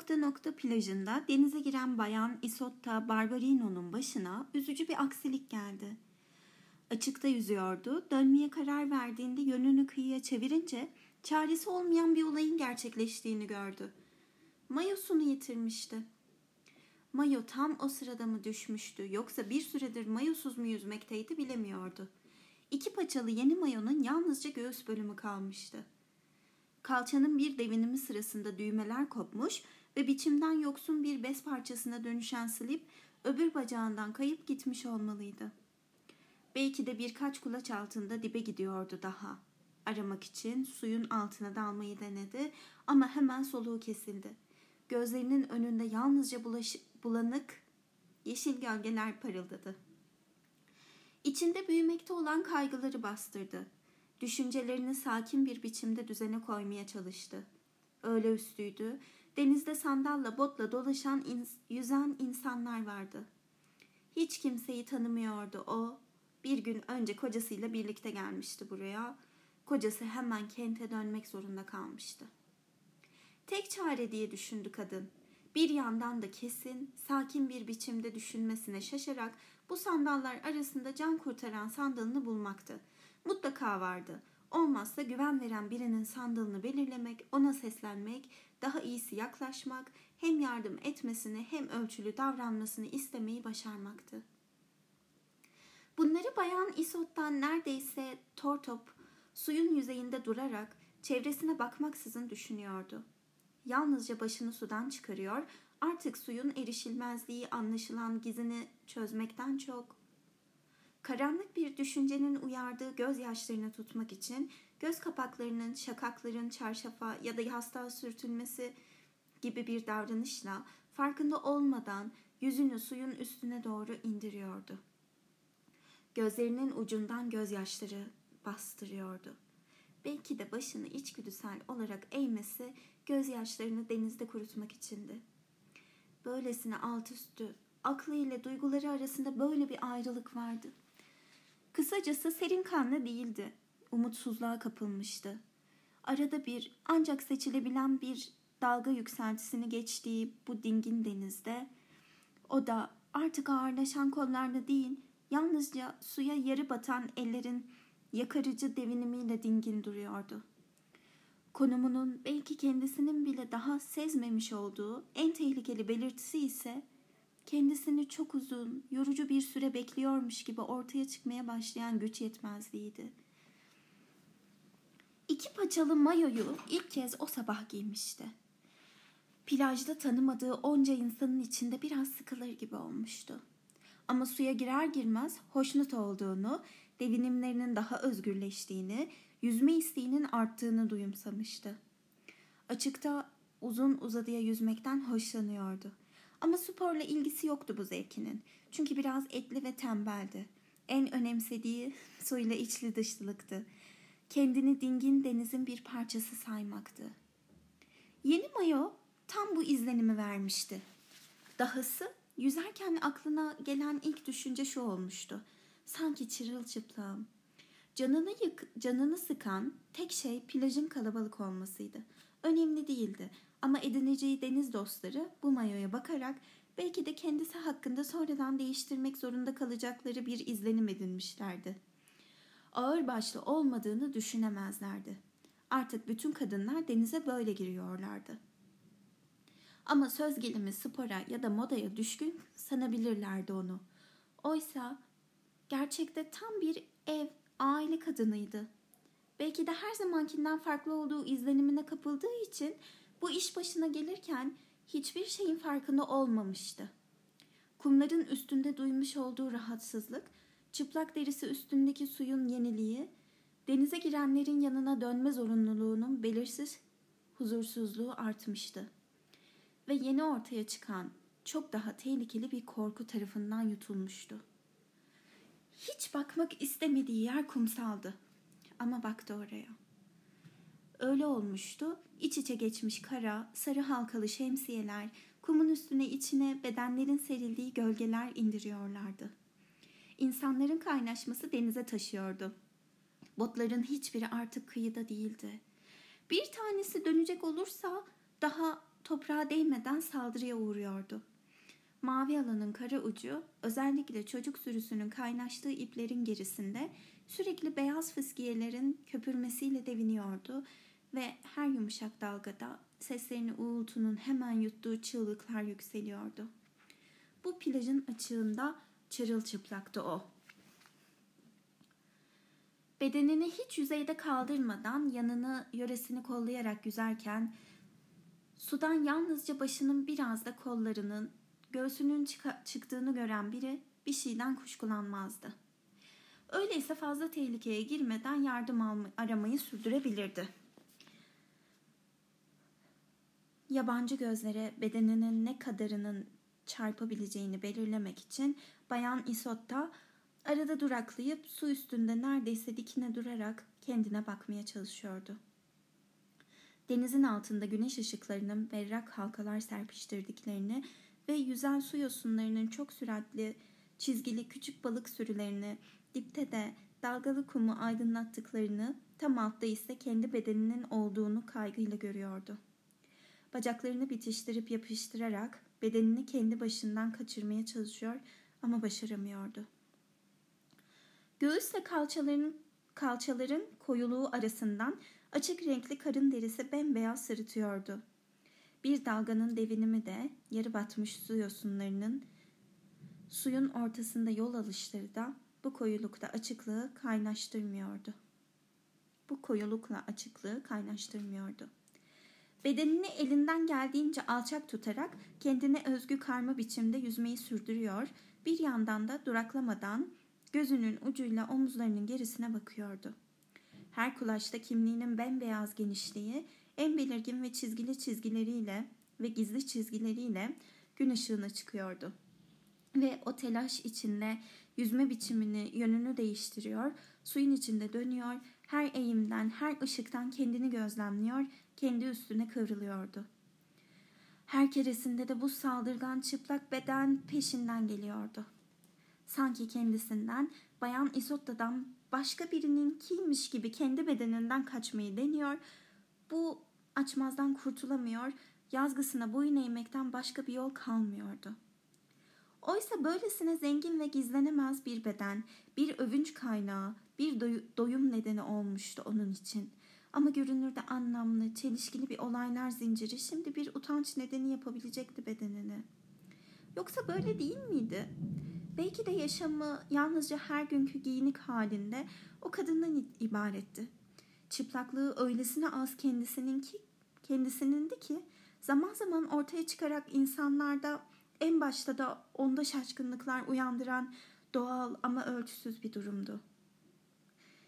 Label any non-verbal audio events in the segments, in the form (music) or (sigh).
nokta nokta plajında denize giren bayan Isotta Barbarino'nun başına üzücü bir aksilik geldi. Açıkta yüzüyordu. Dönmeye karar verdiğinde yönünü kıyıya çevirince çaresi olmayan bir olayın gerçekleştiğini gördü. Mayosunu yitirmişti. Mayo tam o sırada mı düşmüştü yoksa bir süredir mayosuz mu yüzmekteydi bilemiyordu. İki paçalı yeni mayonun yalnızca göğüs bölümü kalmıştı. Kalçanın bir devinimi sırasında düğmeler kopmuş ve biçimden yoksun bir bez parçasına dönüşen slip öbür bacağından kayıp gitmiş olmalıydı. Belki de birkaç kulaç altında dibe gidiyordu daha. Aramak için suyun altına dalmayı denedi ama hemen soluğu kesildi. Gözlerinin önünde yalnızca bulaş, bulanık yeşil gölgeler parıldadı. İçinde büyümekte olan kaygıları bastırdı. Düşüncelerini sakin bir biçimde düzene koymaya çalıştı. Öyle üstüydü. Denizde sandalla botla dolaşan, yüzen insanlar vardı. Hiç kimseyi tanımıyordu o. Bir gün önce kocasıyla birlikte gelmişti buraya. Kocası hemen kente dönmek zorunda kalmıştı. Tek çare diye düşündü kadın. Bir yandan da kesin, sakin bir biçimde düşünmesine şaşarak bu sandallar arasında can kurtaran sandalını bulmaktı. Mutlaka vardı. Olmazsa güven veren birinin sandalını belirlemek, ona seslenmek, daha iyisi yaklaşmak, hem yardım etmesini hem ölçülü davranmasını istemeyi başarmaktı. Bunları bayan Isot'tan neredeyse tortop suyun yüzeyinde durarak çevresine bakmaksızın düşünüyordu. Yalnızca başını sudan çıkarıyor, artık suyun erişilmezliği anlaşılan gizini çözmekten çok karanlık bir düşüncenin uyardığı gözyaşlarını tutmak için göz kapaklarının şakakların çarşafa ya da yastığa sürtülmesi gibi bir davranışla farkında olmadan yüzünü suyun üstüne doğru indiriyordu. Gözlerinin ucundan gözyaşları bastırıyordu. Belki de başını içgüdüsel olarak eğmesi gözyaşlarını denizde kurutmak içindi. Böylesine alt üstü, aklı ile duyguları arasında böyle bir ayrılık vardı. Kısacası serin kanlı değildi. Umutsuzluğa kapılmıştı. Arada bir ancak seçilebilen bir dalga yükseltisini geçtiği bu dingin denizde o da artık ağırlaşan kollarla değil yalnızca suya yarı batan ellerin yakarıcı devinimiyle dingin duruyordu. Konumunun belki kendisinin bile daha sezmemiş olduğu en tehlikeli belirtisi ise kendisini çok uzun, yorucu bir süre bekliyormuş gibi ortaya çıkmaya başlayan güç yetmezliğiydi. İki paçalı mayoyu ilk kez o sabah giymişti. Plajda tanımadığı onca insanın içinde biraz sıkılır gibi olmuştu. Ama suya girer girmez hoşnut olduğunu, devinimlerinin daha özgürleştiğini, yüzme isteğinin arttığını duyumsamıştı. Açıkta uzun uzadıya yüzmekten hoşlanıyordu. Ama sporla ilgisi yoktu bu zevkinin. Çünkü biraz etli ve tembeldi. En önemsediği (laughs) suyla içli dışlılıktı. Kendini dingin denizin bir parçası saymaktı. Yeni mayo tam bu izlenimi vermişti. Dahası yüzerken aklına gelen ilk düşünce şu olmuştu. Sanki çırılçıplağım. Canını, yık, canını sıkan tek şey plajın kalabalık olmasıydı. Önemli değildi ama edineceği deniz dostları bu mayoya bakarak belki de kendisi hakkında sonradan değiştirmek zorunda kalacakları bir izlenim edinmişlerdi. Ağır başlı olmadığını düşünemezlerdi. Artık bütün kadınlar denize böyle giriyorlardı. Ama söz gelimi spora ya da modaya düşkün sanabilirlerdi onu. Oysa gerçekte tam bir ev, aile kadınıydı. Belki de her zamankinden farklı olduğu izlenimine kapıldığı için bu iş başına gelirken hiçbir şeyin farkında olmamıştı. Kumların üstünde duymuş olduğu rahatsızlık, çıplak derisi üstündeki suyun yeniliği, denize girenlerin yanına dönme zorunluluğunun belirsiz huzursuzluğu artmıştı. Ve yeni ortaya çıkan çok daha tehlikeli bir korku tarafından yutulmuştu. Hiç bakmak istemediği yer kumsaldı. Ama baktı oraya. Öyle olmuştu. İç içe geçmiş kara, sarı halkalı şemsiyeler, kumun üstüne içine bedenlerin serildiği gölgeler indiriyorlardı. İnsanların kaynaşması denize taşıyordu. Botların hiçbiri artık kıyıda değildi. Bir tanesi dönecek olursa daha toprağa değmeden saldırıya uğruyordu. Mavi alanın kara ucu özellikle çocuk sürüsünün kaynaştığı iplerin gerisinde sürekli beyaz fıskiyelerin köpürmesiyle deviniyordu ve her yumuşak dalgada seslerini uğultunun hemen yuttuğu çığlıklar yükseliyordu. Bu plajın açığında çırılçıplaktı o. Bedenini hiç yüzeyde kaldırmadan yanını yöresini kollayarak yüzerken sudan yalnızca başının biraz da kollarının göğsünün çıktığını gören biri bir şeyden kuşkulanmazdı. Öyleyse fazla tehlikeye girmeden yardım aramayı sürdürebilirdi. Yabancı gözlere bedeninin ne kadarının çarpabileceğini belirlemek için Bayan Isotta arada duraklayıp su üstünde neredeyse dikine durarak kendine bakmaya çalışıyordu. Denizin altında güneş ışıklarının berrak halkalar serpiştirdiklerini ve yüzen su yosunlarının çok süratli, çizgili küçük balık sürülerini, dipte de dalgalı kumu aydınlattıklarını, tam altta ise kendi bedeninin olduğunu kaygıyla görüyordu. Bacaklarını bitiştirip yapıştırarak bedenini kendi başından kaçırmaya çalışıyor ama başaramıyordu. Göğüsle kalçaların, kalçaların koyuluğu arasından açık renkli karın derisi bembeyaz sırıtıyordu. Bir dalganın devinimi de yarı batmış su yosunlarının suyun ortasında yol alışları da bu koyulukta açıklığı kaynaştırmıyordu. Bu koyulukla açıklığı kaynaştırmıyordu. Bedenini elinden geldiğince alçak tutarak kendine özgü karma biçimde yüzmeyi sürdürüyor, bir yandan da duraklamadan gözünün ucuyla omuzlarının gerisine bakıyordu. Her kulaçta kimliğinin bembeyaz genişliği en belirgin ve çizgili çizgileriyle ve gizli çizgileriyle gün ışığına çıkıyordu. Ve o telaş içinde yüzme biçimini, yönünü değiştiriyor, suyun içinde dönüyor, her eğimden, her ışıktan kendini gözlemliyor, kendi üstüne kıvrılıyordu. Her keresinde de bu saldırgan çıplak beden peşinden geliyordu. Sanki kendisinden, Bayan Isotta'dan başka birinin kiymiş gibi kendi bedeninden kaçmayı deniyor. Bu açmazdan kurtulamıyor, yazgısına boyun eğmekten başka bir yol kalmıyordu. Oysa böylesine zengin ve gizlenemez bir beden, bir övünç kaynağı, bir doyum nedeni olmuştu onun için. Ama görünürde anlamlı, çelişkili bir olaylar zinciri şimdi bir utanç nedeni yapabilecekti bedenini. Yoksa böyle değil miydi? Belki de yaşamı yalnızca her günkü giyinik halinde o kadından ibaretti. Çıplaklığı öylesine az kendisinin ki, kendisinin ki zaman zaman ortaya çıkarak insanlarda en başta da onda şaşkınlıklar uyandıran doğal ama ölçüsüz bir durumdu.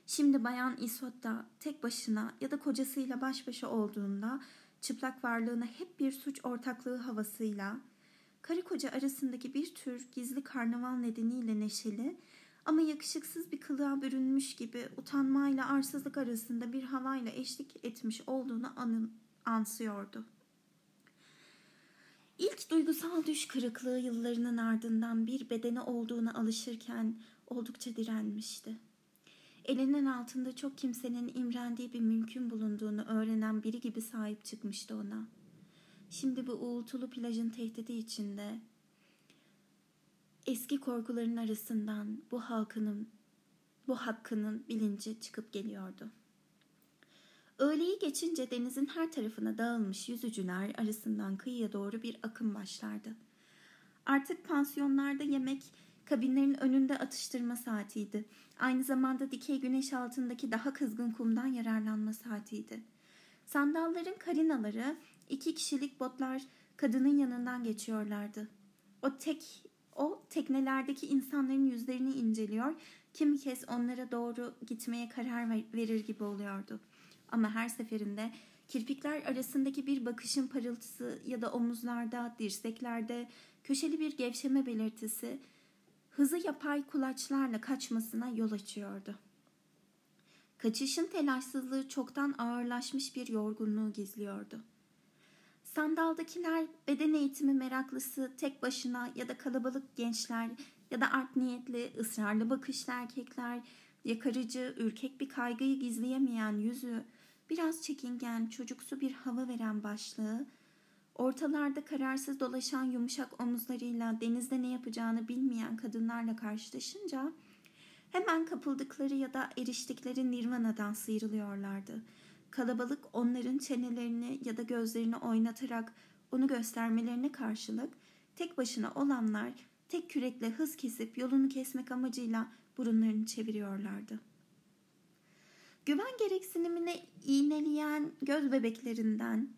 Şimdi Bayan Isot da tek başına ya da kocasıyla baş başa olduğunda çıplak varlığına hep bir suç ortaklığı havasıyla, karı koca arasındaki bir tür gizli karnaval nedeniyle neşeli ama yakışıksız bir kılığa bürünmüş gibi utanmayla arsızlık arasında bir havayla eşlik etmiş olduğunu anın, ansıyordu. İlk duygusal düş kırıklığı yıllarının ardından bir bedene olduğuna alışırken oldukça direnmişti. Elinin altında çok kimsenin imrendiği bir mümkün bulunduğunu öğrenen biri gibi sahip çıkmıştı ona. Şimdi bu uğultulu plajın tehdidi içinde eski korkuların arasından bu halkının bu hakkının bilinci çıkıp geliyordu. Öğleyi geçince denizin her tarafına dağılmış yüzücüler arasından kıyıya doğru bir akım başlardı. Artık pansiyonlarda yemek kabinlerin önünde atıştırma saatiydi. Aynı zamanda dikey güneş altındaki daha kızgın kumdan yararlanma saatiydi. Sandalların karinaları iki kişilik botlar kadının yanından geçiyorlardı. O tek o teknelerdeki insanların yüzlerini inceliyor, kimi kez onlara doğru gitmeye karar verir gibi oluyordu. Ama her seferinde kirpikler arasındaki bir bakışın parıltısı ya da omuzlarda, dirseklerde köşeli bir gevşeme belirtisi hızı yapay kulaçlarla kaçmasına yol açıyordu. Kaçışın telaşsızlığı çoktan ağırlaşmış bir yorgunluğu gizliyordu. Sandaldakiler beden eğitimi meraklısı tek başına ya da kalabalık gençler ya da art niyetli ısrarlı bakışlı erkekler yakarıcı ürkek bir kaygıyı gizleyemeyen yüzü biraz çekingen, çocuksu bir hava veren başlığı, ortalarda kararsız dolaşan yumuşak omuzlarıyla denizde ne yapacağını bilmeyen kadınlarla karşılaşınca hemen kapıldıkları ya da eriştikleri nirvanadan sıyrılıyorlardı. Kalabalık onların çenelerini ya da gözlerini oynatarak onu göstermelerine karşılık tek başına olanlar tek kürekle hız kesip yolunu kesmek amacıyla burunlarını çeviriyorlardı. Güven gereksinimine iğneleyen göz bebeklerinden,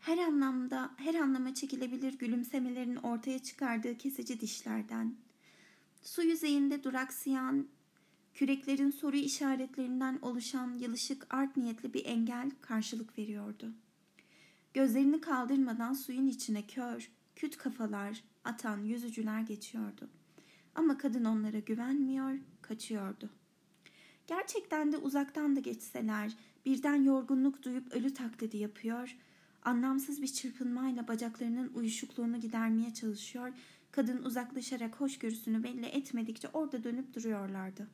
her anlamda her anlama çekilebilir gülümsemelerin ortaya çıkardığı kesici dişlerden, su yüzeyinde duraksayan küreklerin soru işaretlerinden oluşan yılışık art niyetli bir engel karşılık veriyordu. Gözlerini kaldırmadan suyun içine kör, küt kafalar atan yüzücüler geçiyordu. Ama kadın onlara güvenmiyor, kaçıyordu. Gerçekten de uzaktan da geçseler, birden yorgunluk duyup ölü taklidi yapıyor, anlamsız bir çırpınmayla bacaklarının uyuşukluğunu gidermeye çalışıyor, kadın uzaklaşarak hoşgörüsünü belli etmedikçe orada dönüp duruyorlardı.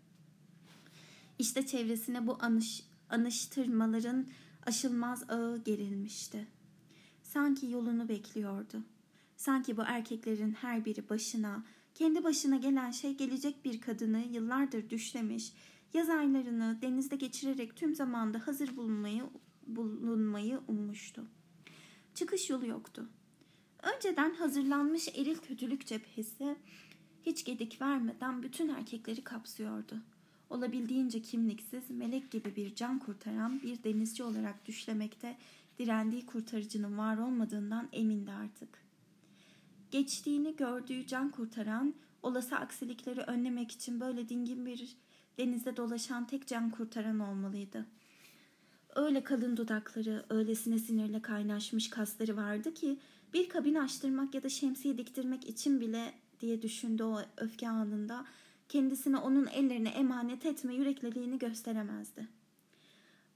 İşte çevresine bu anış, anıştırmaların aşılmaz ağı gerilmişti. Sanki yolunu bekliyordu. Sanki bu erkeklerin her biri başına, kendi başına gelen şey gelecek bir kadını yıllardır düşlemiş, yaz aylarını denizde geçirerek tüm zamanda hazır bulunmayı, bulunmayı ummuştu. Çıkış yolu yoktu. Önceden hazırlanmış eril kötülük cephesi hiç gedik vermeden bütün erkekleri kapsıyordu. Olabildiğince kimliksiz, melek gibi bir can kurtaran bir denizci olarak düşlemekte direndiği kurtarıcının var olmadığından emindi artık. Geçtiğini gördüğü can kurtaran, olası aksilikleri önlemek için böyle dingin bir denizde dolaşan tek can kurtaran olmalıydı. Öyle kalın dudakları, öylesine sinirle kaynaşmış kasları vardı ki bir kabin açtırmak ya da şemsiye diktirmek için bile diye düşündü o öfke anında kendisine onun ellerine emanet etme yürekliliğini gösteremezdi.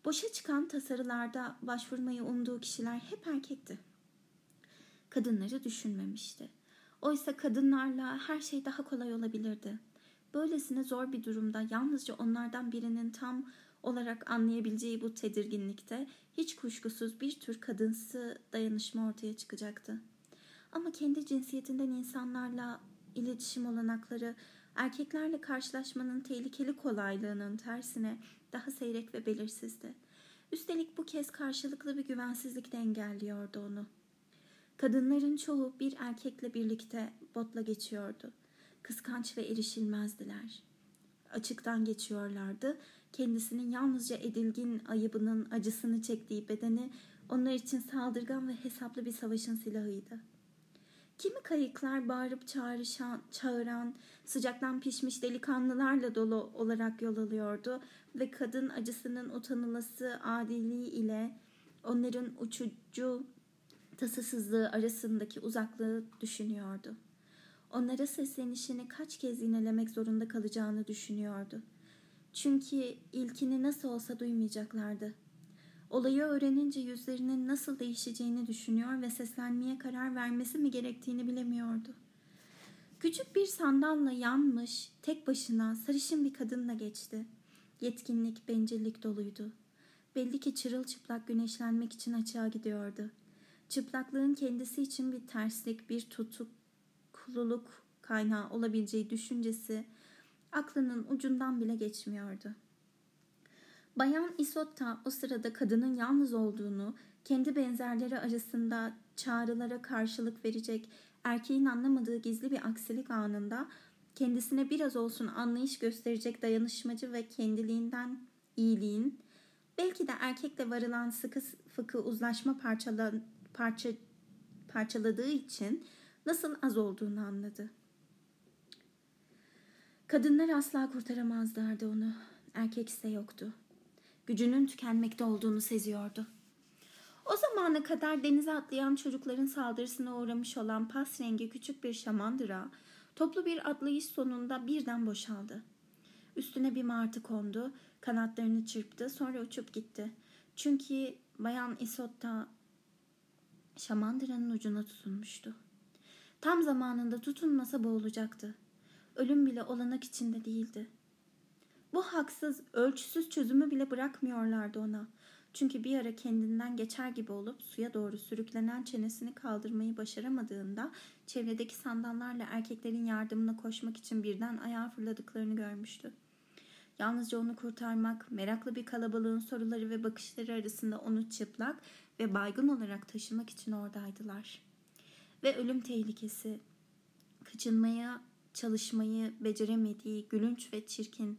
Boşa çıkan tasarılarda başvurmayı umduğu kişiler hep erkekti. Kadınları düşünmemişti. Oysa kadınlarla her şey daha kolay olabilirdi. Böylesine zor bir durumda yalnızca onlardan birinin tam olarak anlayabileceği bu tedirginlikte hiç kuşkusuz bir tür kadınsı dayanışma ortaya çıkacaktı. Ama kendi cinsiyetinden insanlarla iletişim olanakları erkeklerle karşılaşmanın tehlikeli kolaylığının tersine daha seyrek ve belirsizdi. Üstelik bu kez karşılıklı bir güvensizlik de engelliyordu onu. Kadınların çoğu bir erkekle birlikte botla geçiyordu. Kıskanç ve erişilmezdiler. Açıktan geçiyorlardı. Kendisinin yalnızca edilgin ayıbının acısını çektiği bedeni onlar için saldırgan ve hesaplı bir savaşın silahıydı. Kimi kayıklar bağırıp çağrışan, çağıran, sıcaktan pişmiş delikanlılarla dolu olarak yol alıyordu ve kadın acısının utanılası adiliği ile onların uçucu tasasızlığı arasındaki uzaklığı düşünüyordu. Onlara seslenişini kaç kez yinelemek zorunda kalacağını düşünüyordu. Çünkü ilkini nasıl olsa duymayacaklardı. Olayı öğrenince yüzlerinin nasıl değişeceğini düşünüyor ve seslenmeye karar vermesi mi gerektiğini bilemiyordu. Küçük bir sandalla yanmış, tek başına sarışın bir kadınla geçti. Yetkinlik, bencillik doluydu. Belli ki çırılçıplak güneşlenmek için açığa gidiyordu. Çıplaklığın kendisi için bir terslik, bir tutukluluk kaynağı olabileceği düşüncesi aklının ucundan bile geçmiyordu. Bayan Isotta o sırada kadının yalnız olduğunu, kendi benzerleri arasında çağrılara karşılık verecek erkeğin anlamadığı gizli bir aksilik anında kendisine biraz olsun anlayış gösterecek dayanışmacı ve kendiliğinden iyiliğin, belki de erkekle varılan sıkı fıkı uzlaşma parçala, parça, parçaladığı için nasıl az olduğunu anladı. Kadınlar asla kurtaramazlardı onu. Erkek ise yoktu. Gücünün tükenmekte olduğunu seziyordu. O zamana kadar denize atlayan çocukların saldırısına uğramış olan pas rengi küçük bir şamandıra toplu bir atlayış sonunda birden boşaldı. Üstüne bir martı kondu, kanatlarını çırptı, sonra uçup gitti. Çünkü Bayan Isotta şamandıranın ucuna tutunmuştu. Tam zamanında tutunmasa boğulacaktı. Ölüm bile olanak içinde değildi. Bu haksız, ölçüsüz çözümü bile bırakmıyorlardı ona. Çünkü bir ara kendinden geçer gibi olup suya doğru sürüklenen çenesini kaldırmayı başaramadığında çevredeki sandallarla erkeklerin yardımına koşmak için birden ayağa fırladıklarını görmüştü. Yalnızca onu kurtarmak, meraklı bir kalabalığın soruları ve bakışları arasında onu çıplak ve baygın olarak taşımak için oradaydılar. Ve ölüm tehlikesi, kaçınmaya çalışmayı beceremediği gülünç ve çirkin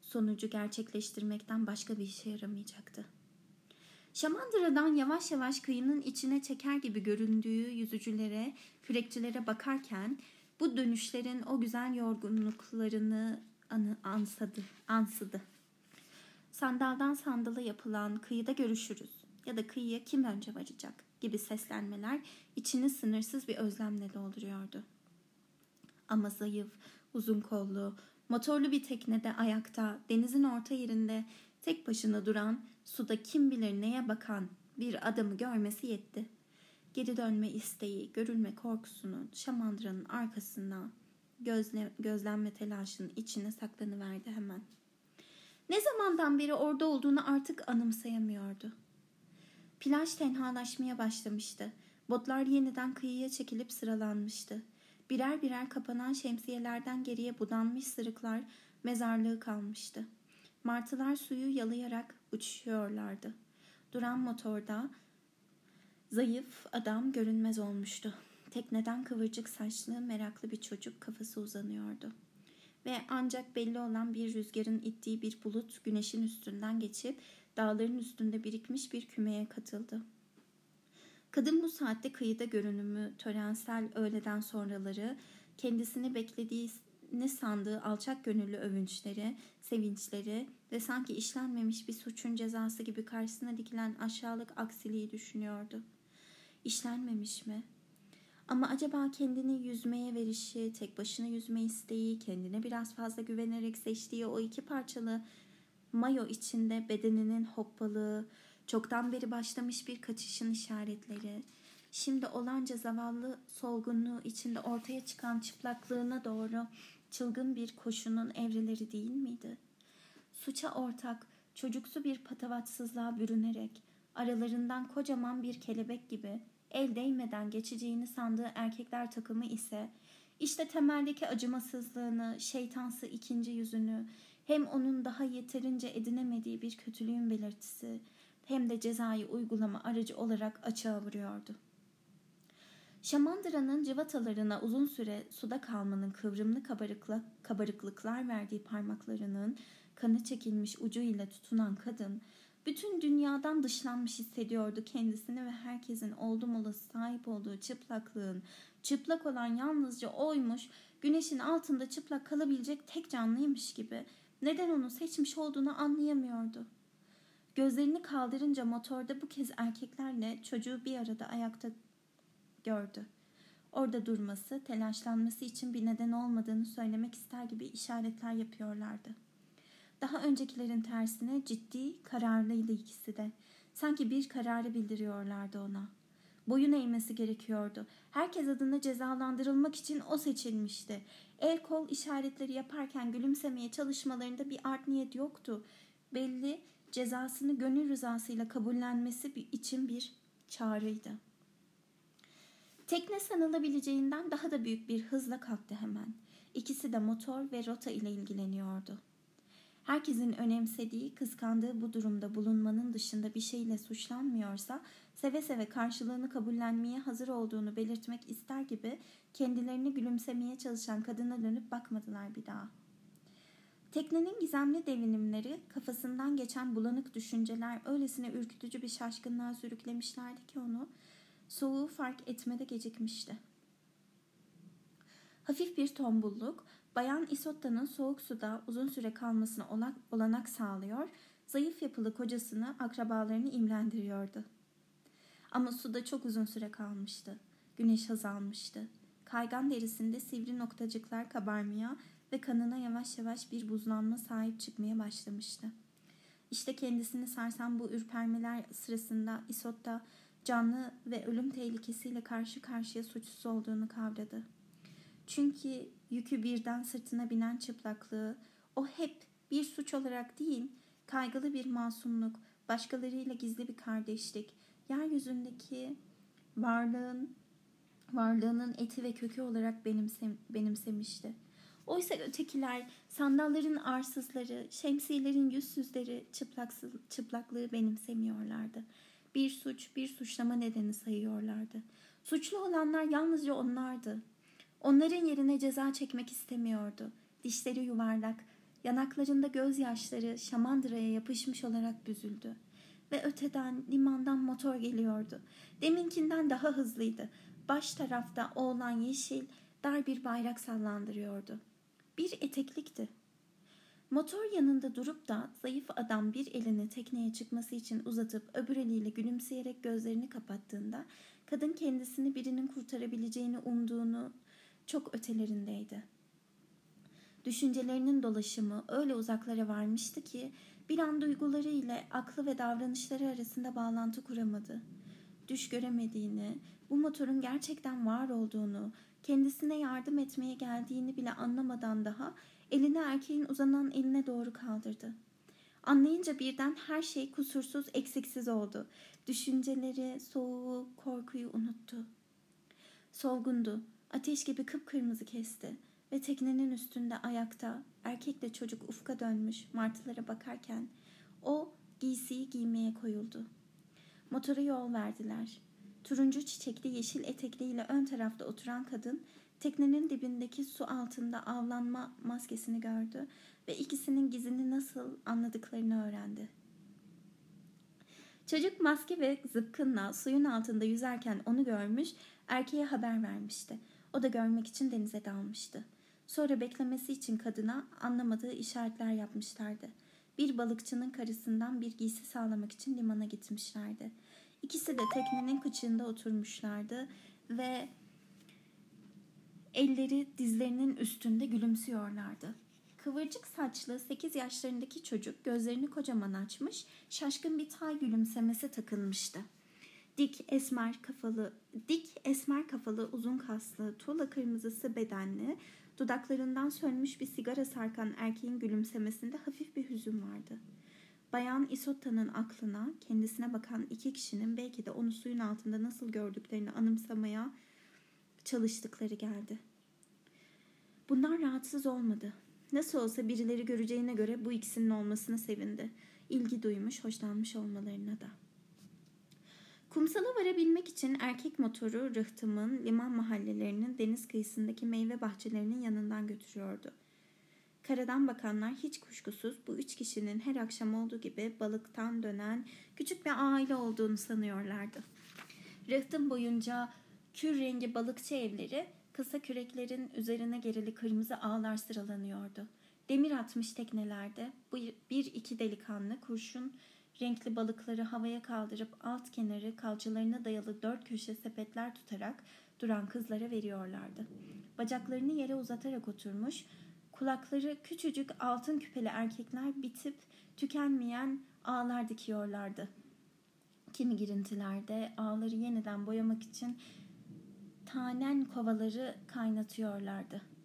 sonucu gerçekleştirmekten başka bir işe yaramayacaktı. Şamandıra'dan yavaş yavaş kıyının içine çeker gibi göründüğü yüzücülere, kürekçilere bakarken bu dönüşlerin o güzel yorgunluklarını anı, ansadı, ansıdı. Sandaldan sandala yapılan kıyıda görüşürüz ya da kıyıya kim önce varacak gibi seslenmeler içini sınırsız bir özlemle dolduruyordu. Ama zayıf, uzun kollu, motorlu bir teknede ayakta, denizin orta yerinde tek başına duran, suda kim bilir neye bakan bir adamı görmesi yetti. Geri dönme isteği, görülme korkusunun şamandıranın arkasına gözle, gözlenme telaşının içine saklanıverdi hemen. Ne zamandan beri orada olduğunu artık anımsayamıyordu. Plaj tenhalaşmaya başlamıştı. Botlar yeniden kıyıya çekilip sıralanmıştı. Birer birer kapanan şemsiyelerden geriye budanmış sırıklar mezarlığı kalmıştı. Martılar suyu yalayarak uçuşuyorlardı. Duran motorda zayıf adam görünmez olmuştu. Tekneden kıvırcık saçlı meraklı bir çocuk kafası uzanıyordu. Ve ancak belli olan bir rüzgarın ittiği bir bulut güneşin üstünden geçip dağların üstünde birikmiş bir kümeye katıldı. Kadın bu saatte kıyıda görünümü, törensel öğleden sonraları, kendisini beklediği ne sandığı alçak gönüllü övünçleri, sevinçleri ve sanki işlenmemiş bir suçun cezası gibi karşısına dikilen aşağılık aksiliği düşünüyordu. İşlenmemiş mi? Ama acaba kendini yüzmeye verişi, tek başına yüzme isteği, kendine biraz fazla güvenerek seçtiği o iki parçalı mayo içinde bedeninin hoppalığı, çoktan beri başlamış bir kaçışın işaretleri, şimdi olanca zavallı solgunluğu içinde ortaya çıkan çıplaklığına doğru çılgın bir koşunun evreleri değil miydi? Suça ortak, çocuksu bir patavatsızlığa bürünerek, aralarından kocaman bir kelebek gibi el değmeden geçeceğini sandığı erkekler takımı ise işte temeldeki acımasızlığını, şeytansı ikinci yüzünü, hem onun daha yeterince edinemediği bir kötülüğün belirtisi, hem de cezayı uygulama aracı olarak açığa vuruyordu. Şamandıra'nın cıvatalarına uzun süre suda kalmanın kıvrımlı kabarıkla, kabarıklıklar verdiği parmaklarının kanı çekilmiş ucuyla tutunan kadın bütün dünyadan dışlanmış hissediyordu kendisini ve herkesin oldum olası sahip olduğu çıplaklığın çıplak olan yalnızca oymuş, güneşin altında çıplak kalabilecek tek canlıymış gibi neden onu seçmiş olduğunu anlayamıyordu. Gözlerini kaldırınca motorda bu kez erkeklerle çocuğu bir arada ayakta gördü. Orada durması, telaşlanması için bir neden olmadığını söylemek ister gibi işaretler yapıyorlardı. Daha öncekilerin tersine ciddi, kararlıydı ikisi de. Sanki bir kararı bildiriyorlardı ona. Boyun eğmesi gerekiyordu. Herkes adına cezalandırılmak için o seçilmişti. El kol işaretleri yaparken gülümsemeye çalışmalarında bir art niyet yoktu. Belli cezasını gönül rızasıyla kabullenmesi için bir çağrıydı. Tekne sanılabileceğinden daha da büyük bir hızla kalktı hemen. İkisi de motor ve rota ile ilgileniyordu. Herkesin önemsediği, kıskandığı bu durumda bulunmanın dışında bir şeyle suçlanmıyorsa seve seve karşılığını kabullenmeye hazır olduğunu belirtmek ister gibi kendilerini gülümsemeye çalışan kadına dönüp bakmadılar bir daha. Teknenin gizemli devinimleri, kafasından geçen bulanık düşünceler öylesine ürkütücü bir şaşkınlığa sürüklemişlerdi ki onu, soğuğu fark etmede gecikmişti. Hafif bir tombulluk, Bayan Isotta'nın soğuk suda uzun süre kalmasına olanak sağlıyor, zayıf yapılı kocasını, akrabalarını imlendiriyordu. Ama suda çok uzun süre kalmıştı. Güneş azalmıştı. Kaygan derisinde sivri noktacıklar kabarmaya ve kanına yavaş yavaş bir buzlanma sahip çıkmaya başlamıştı. İşte kendisini sarsan bu ürpermeler sırasında Isotta canlı ve ölüm tehlikesiyle karşı karşıya suçsuz olduğunu kavradı. Çünkü yükü birden sırtına binen çıplaklığı o hep bir suç olarak değil, kaygılı bir masumluk, başkalarıyla gizli bir kardeşlik, yeryüzündeki varlığın varlığının eti ve kökü olarak benimse, benimsemişti. Oysa ötekiler sandalların arsızları, şemsiyelerin yüzsüzleri çıplaklığı benimsemiyorlardı. Bir suç, bir suçlama nedeni sayıyorlardı. Suçlu olanlar yalnızca onlardı. Onların yerine ceza çekmek istemiyordu. Dişleri yuvarlak, yanaklarında gözyaşları şamandıraya yapışmış olarak büzüldü. Ve öteden limandan motor geliyordu. Deminkinden daha hızlıydı. Baş tarafta oğlan yeşil, dar bir bayrak sallandırıyordu. Bir eteklikti. Motor yanında durup da zayıf adam bir elini tekneye çıkması için uzatıp öbür eliyle gülümseyerek gözlerini kapattığında kadın kendisini birinin kurtarabileceğini umduğunu çok ötelerindeydi. Düşüncelerinin dolaşımı öyle uzaklara varmıştı ki bir an duyguları ile aklı ve davranışları arasında bağlantı kuramadı. Düş göremediğini, bu motorun gerçekten var olduğunu, kendisine yardım etmeye geldiğini bile anlamadan daha elini erkeğin uzanan eline doğru kaldırdı. Anlayınca birden her şey kusursuz, eksiksiz oldu. Düşünceleri, soğuğu, korkuyu unuttu. Solgundu. Ateş gibi kıpkırmızı kesti ve teknenin üstünde ayakta erkekle çocuk ufka dönmüş martılara bakarken o giysiyi giymeye koyuldu. Motora yol verdiler. Turuncu çiçekli yeşil etekliyle ön tarafta oturan kadın teknenin dibindeki su altında avlanma maskesini gördü ve ikisinin gizini nasıl anladıklarını öğrendi. Çocuk maske ve zıpkınla suyun altında yüzerken onu görmüş, erkeğe haber vermişti. O da görmek için denize dalmıştı. Sonra beklemesi için kadına anlamadığı işaretler yapmışlardı. Bir balıkçının karısından bir giysi sağlamak için limana gitmişlerdi. İkisi de teknenin kıçında oturmuşlardı ve elleri dizlerinin üstünde gülümsüyorlardı. Kıvırcık saçlı 8 yaşlarındaki çocuk gözlerini kocaman açmış, şaşkın bir tay gülümsemesi takılmıştı. Dik esmer kafalı, dik esmer kafalı, uzun kaslı, tuğla kırmızısı bedenli, dudaklarından sönmüş bir sigara sarkan erkeğin gülümsemesinde hafif bir hüzün vardı. Bayan Isotta'nın aklına kendisine bakan iki kişinin belki de onu suyun altında nasıl gördüklerini anımsamaya çalıştıkları geldi. Bunlar rahatsız olmadı. Nasıl olsa birileri göreceğine göre bu ikisinin olmasına sevindi. İlgi duymuş, hoşlanmış olmalarına da. Kumsala varabilmek için erkek motoru rıhtımın liman mahallelerinin deniz kıyısındaki meyve bahçelerinin yanından götürüyordu. Karadan bakanlar hiç kuşkusuz bu üç kişinin her akşam olduğu gibi balıktan dönen küçük bir aile olduğunu sanıyorlardı. Rıhtım boyunca kür rengi balıkçı evleri kısa küreklerin üzerine gerili kırmızı ağlar sıralanıyordu. Demir atmış teknelerde bir iki delikanlı kurşun renkli balıkları havaya kaldırıp alt kenarı kalçalarına dayalı dört köşe sepetler tutarak duran kızlara veriyorlardı. Bacaklarını yere uzatarak oturmuş, kulakları küçücük altın küpeli erkekler bitip tükenmeyen ağlar dikiyorlardı. Kimi girintilerde ağları yeniden boyamak için tanen kovaları kaynatıyorlardı.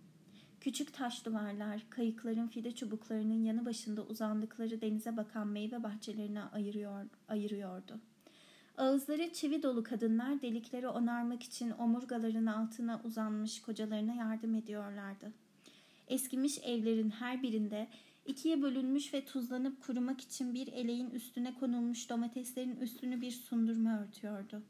Küçük taş duvarlar, kayıkların fide çubuklarının yanı başında uzandıkları denize bakan meyve bahçelerine ayırıyor, ayırıyordu. Ağızları çivi dolu kadınlar delikleri onarmak için omurgaların altına uzanmış kocalarına yardım ediyorlardı. Eskimiş evlerin her birinde ikiye bölünmüş ve tuzlanıp kurumak için bir eleğin üstüne konulmuş domateslerin üstünü bir sundurma örtüyordu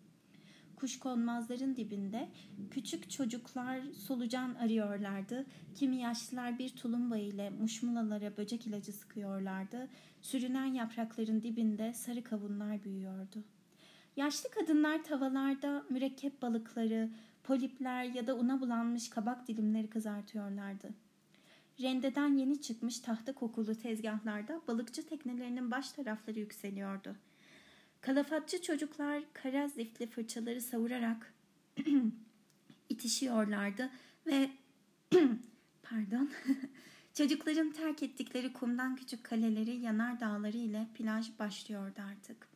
kuşkonmazların dibinde küçük çocuklar solucan arıyorlardı. Kimi yaşlılar bir tulumba ile muşmulalara böcek ilacı sıkıyorlardı. Sürünen yaprakların dibinde sarı kavunlar büyüyordu. Yaşlı kadınlar tavalarda mürekkep balıkları, polipler ya da una bulanmış kabak dilimleri kızartıyorlardı. Rendeden yeni çıkmış tahta kokulu tezgahlarda balıkçı teknelerinin baş tarafları yükseliyordu.'' Kalafatçı çocuklar kara zifli fırçaları savurarak (clears throat) itişiyorlardı ve (clears throat) pardon (laughs) çocukların terk ettikleri kumdan küçük kaleleri yanar dağları ile plaj başlıyordu artık.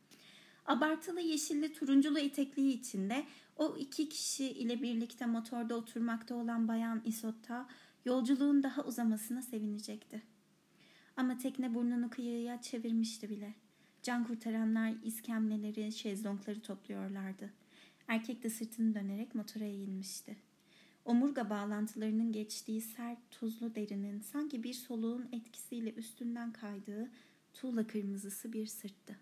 Abartılı yeşilli turunculu etekliği içinde o iki kişi ile birlikte motorda oturmakta olan bayan Isotta yolculuğun daha uzamasına sevinecekti. Ama tekne burnunu kıyıya çevirmişti bile. Can kurtaranlar iskemleleri, şezlongları topluyorlardı. Erkek de sırtını dönerek motora eğilmişti. Omurga bağlantılarının geçtiği sert, tuzlu derinin sanki bir soluğun etkisiyle üstünden kaydığı tuğla kırmızısı bir sırttı.